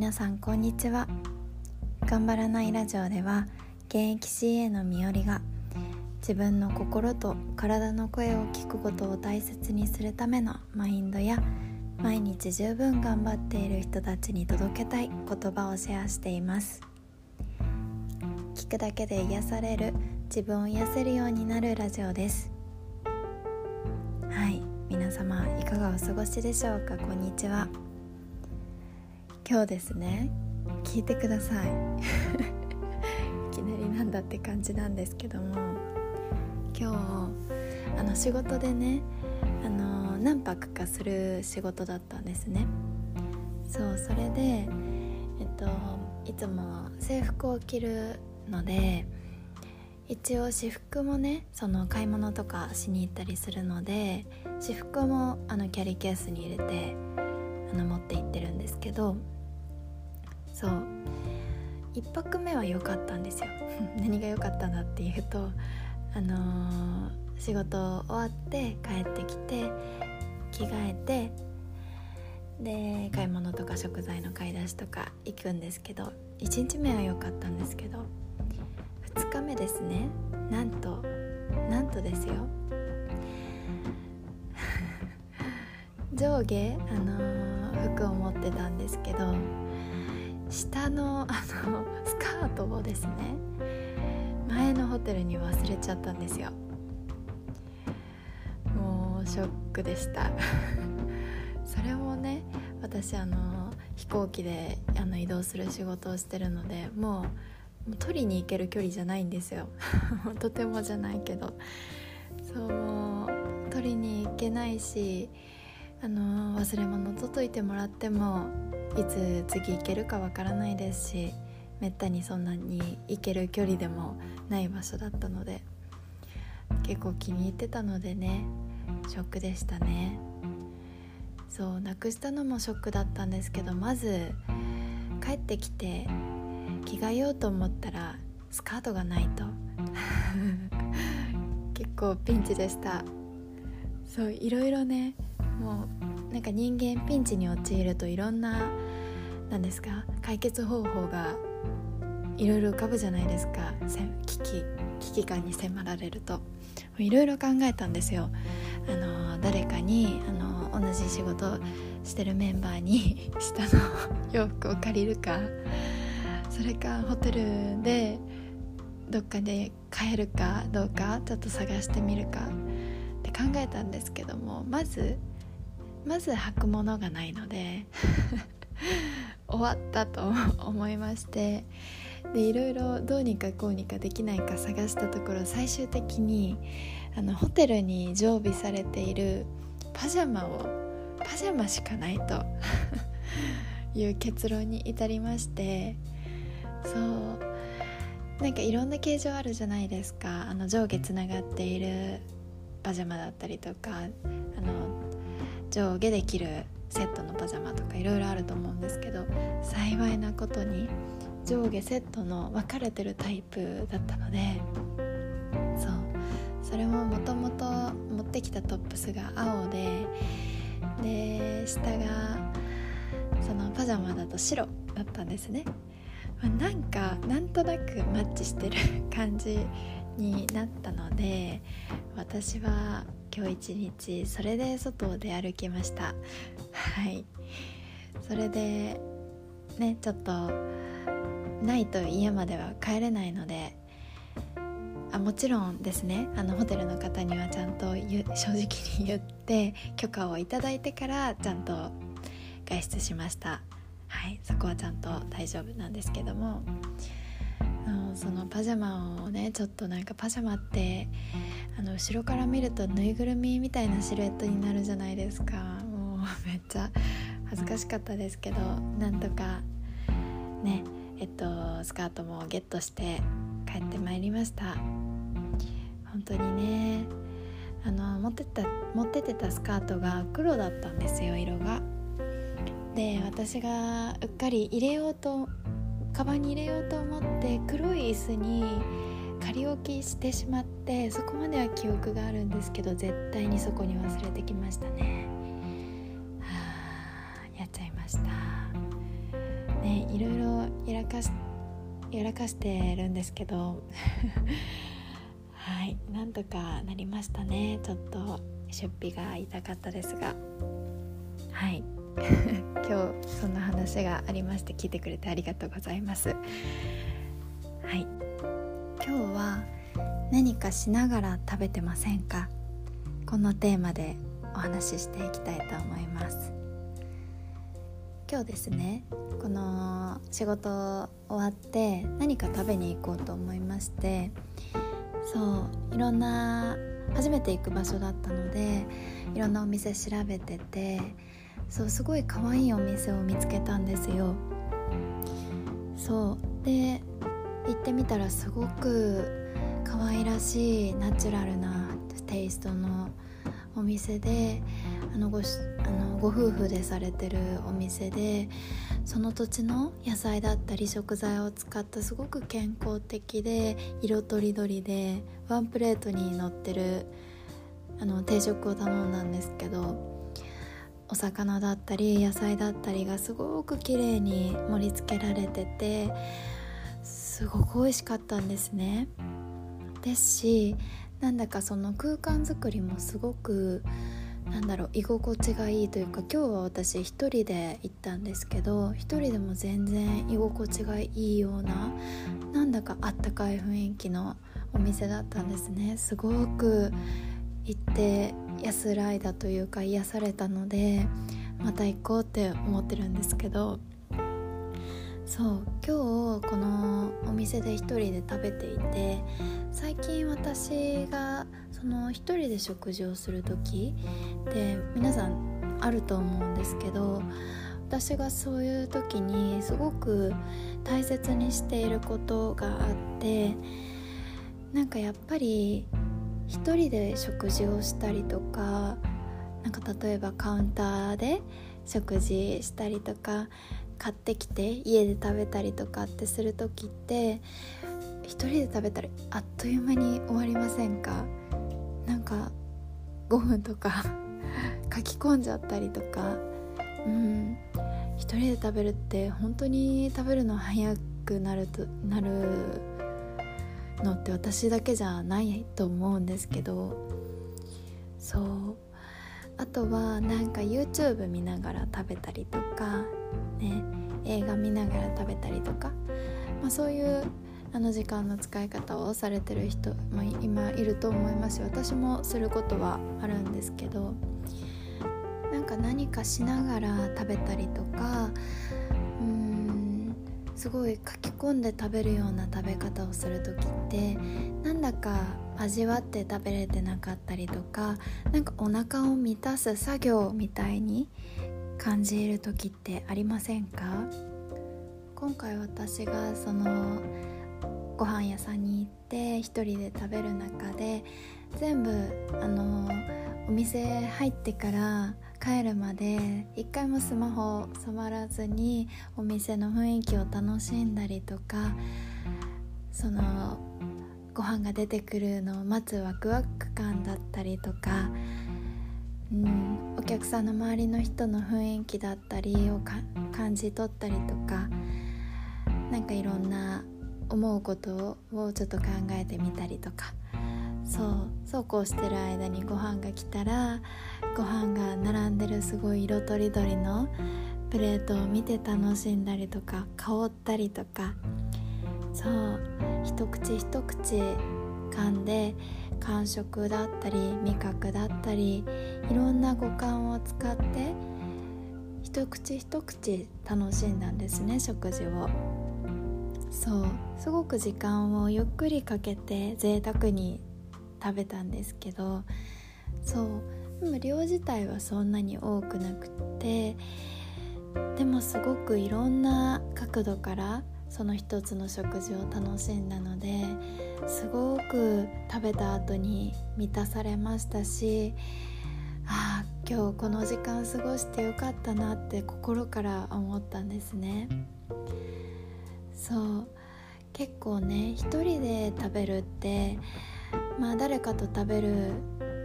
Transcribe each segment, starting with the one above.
皆さんこんにちは。頑張らないラジオでは現役 CA のみよりが自分の心と体の声を聞くことを大切にするためのマインドや毎日十分頑張っている人たちに届けたい言葉をシェアしています。聞くだけで癒される自分を癒せるようになるラジオです。はい。皆様いかがお過ごしでしょうか？こんにちは。今日ですね聞いてください。いきなりなんだって感じなんですけども今日あの仕事でねあの何泊かする仕事だったんですね。そうそれでえっといつも制服を着るので一応私服もねその買い物とかしに行ったりするので私服もあのキャリーケースに入れてあの持って行ってるんですけどそう。1泊目は良かったんですよ。何が良かったんだっていうとあのー、仕事終わって帰ってきて着替えてで買い物とか食材の買い出しとか行くんですけど1日目は良かったんですけど2日目ですね。なんとなんとですよ。上下、あのー、服を持ってたんですけど下の あのスカートをですね前のホテルに忘れちゃったんですよ。もうショックでした。それもね私あの飛行機であの移動する仕事をしてるのでもう取りに行ける距離じゃないんですよ。とてもじゃないけど。そう取りに行けないしあの忘れ物届いてもらってもいつ次行けるかわからないですしめったにそんなに行ける距離でもない場所だったので結構気に入ってたのでねショックでしたね。そうなくしたのもショックだったんですけどまず帰ってきて着替えようと思ったらスカートがないと。結構ピンチでした。そういろいろねもうなんか人間ピンチに陥るといろんな何ですか解決方法がいろいろ浮かぶじゃないですか。危機危機感に迫られると。いろいろ考えたんですよ。あの誰かにあの同じ仕事してるメンバーに 下の 洋服を借りるか。それかホテルでどっかで買えるかどうかちょっと探してみるかって考えたんですけどもまずまず履くものがないので 終わったと思いましてでいろいろどうにかこうにかできないか探したところ最終的にあのホテルに常備されているパジャマをパジャマしかないと いう結論に至りましてそうなんかいろんな形状あるじゃないですか。あの上下つながっているパジャマだったりとかあの上下できるセットのパジャマとかいろいろあると思うんですけど幸いなことに上下セットの分かれてるタイプだったのでそう。それももともと持ってきたトップスが青でで下がそのパジャマだと白だったんですね、まあ、なんかなんとなくマッチしてる感じになったので私は今日一日それで外を出歩きました。はい。それでねちょっとないと家までは帰れないのであもちろんですね。あのホテルの方にはちゃんと 正直に言って許可をいただいてからちゃんと外出しました。はい。そこはちゃんと大丈夫なんですけども。そのパジャマをねちょっとなんかパジャマってあの後ろから見るとぬいぐるみみたいなシルエットになるじゃないですか。もうめっちゃ恥ずかしかったですけどなんとかねえっとスカートもゲットして帰ってまいりました。本当にねあの持ってた持っててたスカートが黒だったんですよ色が。で私がうっかり入れようとカバンに入れようと思って黒い椅子に仮置きしてしまってそこまでは記憶があるんですけど絶対にそこに忘れてきましたね。はあやっちゃいました。ねいろいろやらかしやらかしてるんですけど。はいなんとかなりましたね。ちょっと出費が痛かったですが。はい。今日そんな話がありまして聞いてくれてありがとうございます。何かしながら食べてませんか？このテーマでお話ししていきたいと思います。今日ですねこの仕事終わって何か食べに行こうと思いましてそういろんな初めて行く場所だったのでいろんなお店調べててそうすごい可愛いお店を見つけたんですよ。そうで行ってみたらすごく可愛らしいナチュラルなテイストのお店であのごあのご夫婦でされてるお店でその土地の野菜だったり食材を使ったすごく健康的で色とりどりでワンプレートに乗ってるあの定食を頼んだんですけどお魚だったり野菜だったりがすごく綺麗に盛り付けられててすごく美味しかったんですね。ですしなんだかその空間づくりもすごくなんだろう居心地がいいというか今日は私一人で行ったんですけど一人でも全然居心地がいいようななんだかあったかい雰囲気のお店だったんですね。すごく行って安らいだというか癒されたのでまた行こうって思ってるんですけどそう今日このお店で一人で食べていて最近私がその一人で食事をする時って皆さんあると思うんですけど私がそういう時にすごく大切にしていることがあってなんかやっぱり一人で食事をしたりとかなんか例えばカウンターで食事したりとか買ってきて家で食べたりとかってする時って一人で食べたらあっという間に終わりませんか？なんか5分とか書き込んじゃったりとか。うん。一人で食べるって本当に食べるの早くなるとなるのって私だけじゃないと思うんですけど。そう。あとはなんか YouTube 見ながら食べたりとかね映画見ながら食べたりとか、まあ、そういうあの時間の使い方をされてる人も今いると思いますし私もすることはあるんですけどなんか何かしながら食べたりとかうーんすごい書き込んで食べるような食べ方をする時ってなんだか味わって食べれてなかったりとかなんかお腹を満たす作業みたいに感じる時ってありませんか？今回私がそのご飯屋さんに行って一人で食べる中で全部あのお店入ってから帰るまで一回もスマホ触らずにお店の雰囲気を楽しんだりとかそのご飯が出てくるのを待つワクワク感だったりとかうんお客さんの周りの人の雰囲気だったりを感じ取ったりとか何かいろんな思うことをちょっと考えてみたりとか。そうそうこうしてる間にご飯が来たらご飯が並んでるすごい色とりどりのプレートを見て楽しんだりとか香ったりとかそう一口一口噛んで感触だったり味覚だったりいろんな五感を使って一口一口楽しんだんですね食事を。そうすごく時間をゆっくりかけて贅沢に食べたんですけどそうでも量自体はそんなに多くなくてでもすごくいろんな角度からその一つの食事を楽しんだのですごく食べた後に満たされましたしああ今日この時間過ごしてよかったなって心から思ったんですね。そう。結構ね一人で食べるってまあ誰かと食べる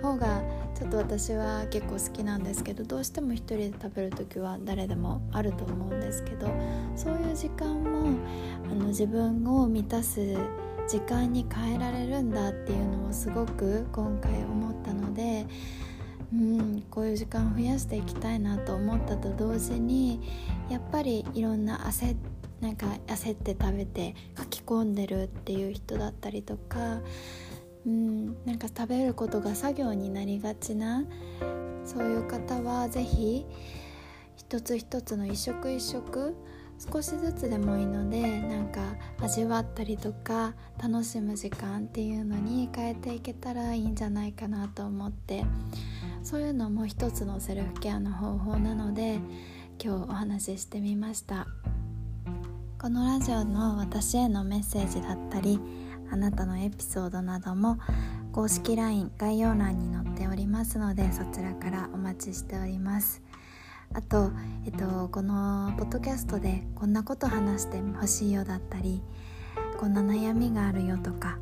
方がちょっと私は結構好きなんですけどどうしても一人で食べる時は誰でもあると思うんですけどそういう時間もあの自分を満たす時間に変えられるんだっていうのをすごく今回思ったのでうんこういう時間を増やしていきたいなと思ったと同時にやっぱりいろんな焦なんか焦って食べて書き込んでるっていう人だったりとかうん。なんか食べることが作業になりがちなそういう方は是非一つ一つの一食一食少しずつでもいいのでなんか味わったりとか楽しむ時間っていうのに変えていけたらいいんじゃないかなと思ってそういうのも一つのセルフケアの方法なので今日お話ししてみました。このラジオの私へのメッセージだったりあなたのエピソードなども公式 LINE 概要欄に載っておりますのでそちらからお待ちしております。あと、えっと、このポッドキャストでこんなこと話してほしいよだったりこんな悩みがあるよとか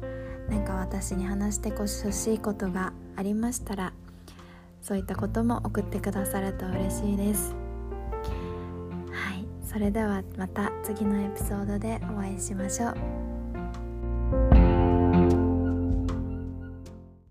何か私に話してほしいことがありましたらそういったことも送ってくださると嬉しいです。はい。それではまた次のエピソードでお会いしましょう。